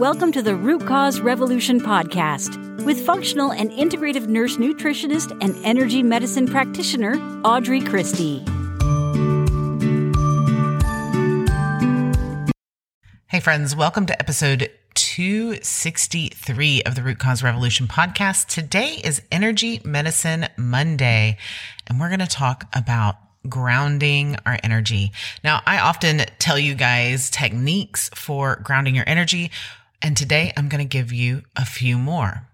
Welcome to the Root Cause Revolution podcast with functional and integrative nurse nutritionist and energy medicine practitioner Audrey Christie. Hey, friends, welcome to episode 263 of the Root Cause Revolution podcast. Today is Energy Medicine Monday, and we're going to talk about grounding our energy. Now, I often tell you guys techniques for grounding your energy, and today I'm going to give you a few more.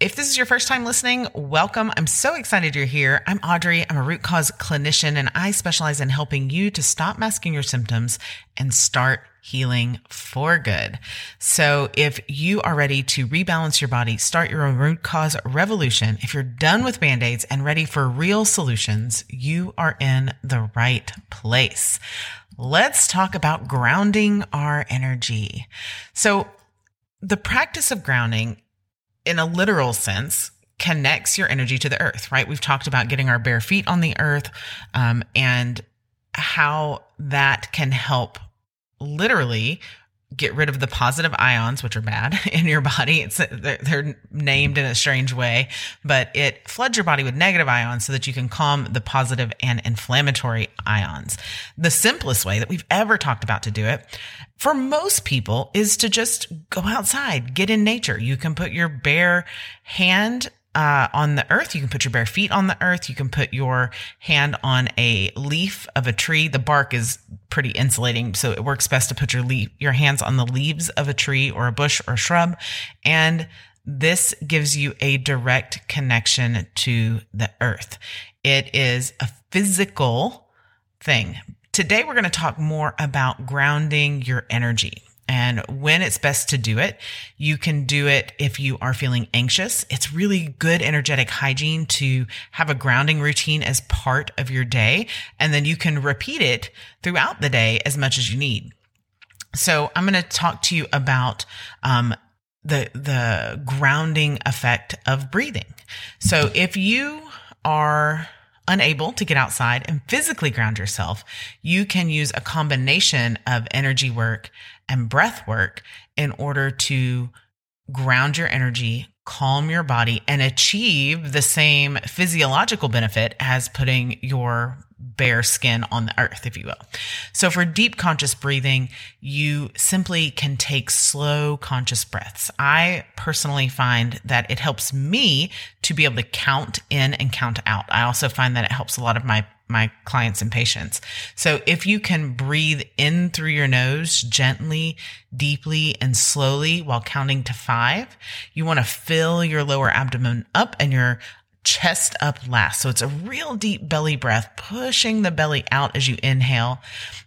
If this is your first time listening, welcome. I'm so excited you're here. I'm Audrey. I'm a root cause clinician and I specialize in helping you to stop masking your symptoms and start healing for good. So if you are ready to rebalance your body, start your own root cause revolution, if you're done with band-aids and ready for real solutions, you are in the right place. Let's talk about grounding our energy. So the practice of grounding in a literal sense connects your energy to the earth, right? We've talked about getting our bare feet on the earth um, and how that can help literally get rid of the positive ions, which are bad in your body. It's they're, they're, named in a strange way, but it floods your body with negative ions so that you can calm the positive and inflammatory ions. The simplest way that we've ever talked about to do it for most people is to just go outside, get in nature. You can put your bare hand uh, on the earth. You can put your bare feet on the earth. You can put your hand on a leaf of a tree. The bark is pretty insulating, so it works best to put your leaf, your hands on the leaves of a tree or a bush or a shrub. And this gives you a direct connection to the earth. It is a physical thing. Today, we're going to talk more about grounding your energy and when it's best to do it. You can do it if you are feeling anxious. It's really good energetic hygiene to have a grounding routine as part of your day. And then you can repeat it throughout the day as much as you need. So I'm going to talk to you about, um, the, the grounding effect of breathing. So if you are unable to get outside and physically ground yourself, you can use a combination of energy work and breath work in order to ground your energy, calm your body, and achieve the same physiological benefit as putting your bare skin on the earth, if you will. So for deep conscious breathing, you simply can take slow conscious breaths. I personally find that it helps me to be able to count in and count out. I also find that it helps a lot of my my clients and patients. So if you can breathe in through your nose gently, deeply, and slowly while counting to five, you want to fill your lower abdomen up and your chest up last. So it's a real deep belly breath, pushing the belly out as you inhale.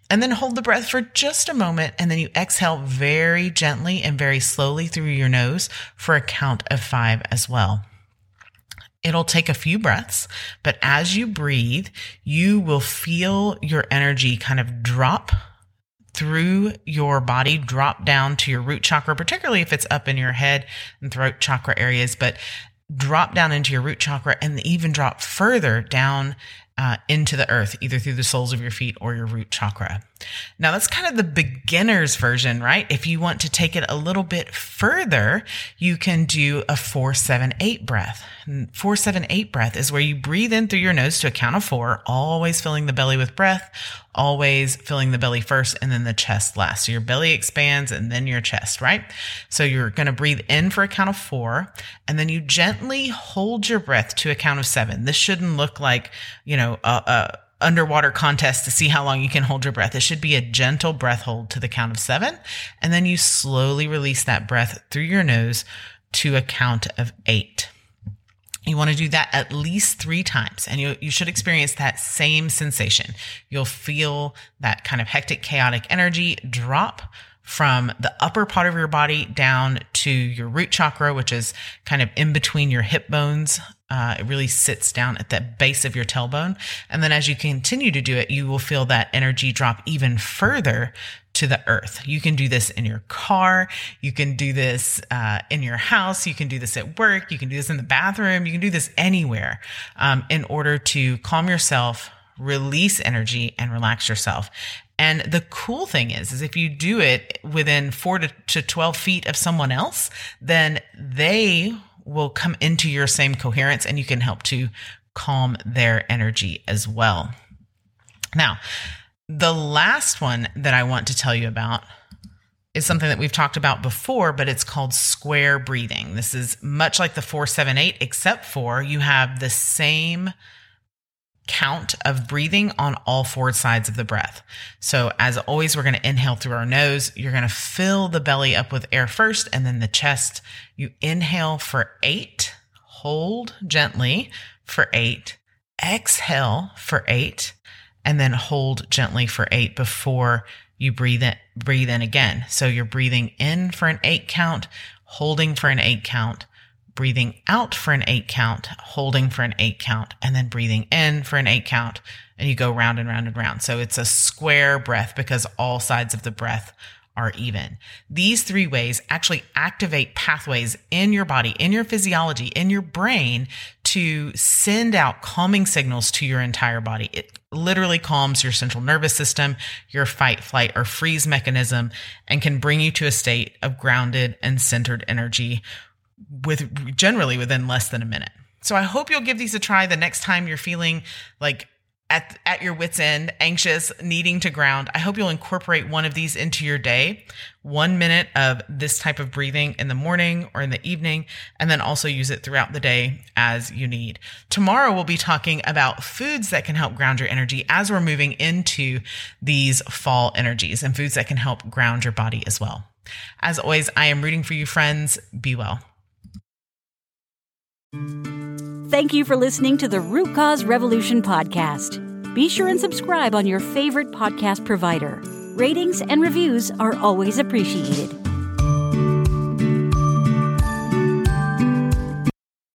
And then hold the breath for just a moment. And then you exhale very gently and very slowly through your nose for a count of five as well. It'll take a few breaths, but as you breathe, you will feel your energy kind of drop through your body, drop down to your root chakra, particularly if it's up in your head and throat chakra areas, but drop down into your root chakra and even drop further down uh, into the earth, either through the soles of your feet or your root chakra. Now, that's kind of the beginner's version, right? If you want to take it a little bit further, you can do a four, seven, eight breath. Four, seven, eight breath is where you breathe in through your nose to a count of four, always filling the belly with breath, always filling the belly first and then the chest last. So your belly expands and then your chest, right? So you're going to breathe in for a count of four and then you gently hold your breath to a count of seven. This shouldn't look like, you know, a, a underwater contest to see how long you can hold your breath. It should be a gentle breath hold to the count of seven. And then you slowly release that breath through your nose to a count of eight. You want to do that at least three times and you, you should experience that same sensation. You'll feel that kind of hectic, chaotic energy drop from the upper part of your body down to your root chakra, which is kind of in between your hip bones. Uh, it really sits down at the base of your tailbone. And then as you continue to do it, you will feel that energy drop even further to the earth. You can do this in your car. You can do this uh, in your house. You can do this at work. You can do this in the bathroom. You can do this anywhere um, in order to calm yourself, release energy, and relax yourself. And the cool thing is, is if you do it within four to, to 12 feet of someone else, then they will come into your same coherence and you can help to calm their energy as well. Now, the last one that I want to tell you about is something that we've talked about before, but it's called square breathing. This is much like the 478, except for you have the same count of breathing on all four sides of the breath. So, as always, we're going to inhale through our nose. You're going to fill the belly up with air first and then the chest. You inhale for eight, hold gently for eight, exhale for eight, and then hold gently for eight before you breathe in, breathe in again. So you're breathing in for an eight count, holding for an eight count, breathing out for an eight count, holding for an eight count, and then breathing in for an eight count. And you go round and round and round. So it's a square breath because all sides of the breath are even. These three ways actually activate pathways in your body, in your physiology, in your brain to send out calming signals to your entire body. It literally calms your central nervous system, your fight, flight, or freeze mechanism, and can bring you to a state of grounded and centered energy with generally within less than a minute. So I hope you'll give these a try the next time you're feeling like at, at your wits end, anxious, needing to ground, I hope you'll incorporate one of these into your day. One minute of this type of breathing in the morning or in the evening, and then also use it throughout the day as you need. Tomorrow, we'll be talking about foods that can help ground your energy as we're moving into these fall energies and foods that can help ground your body as well. As always, I am rooting for you, friends. Be well. Thank you for listening to the Root Cause Revolution podcast. Be sure and subscribe on your favorite podcast provider. Ratings and reviews are always appreciated.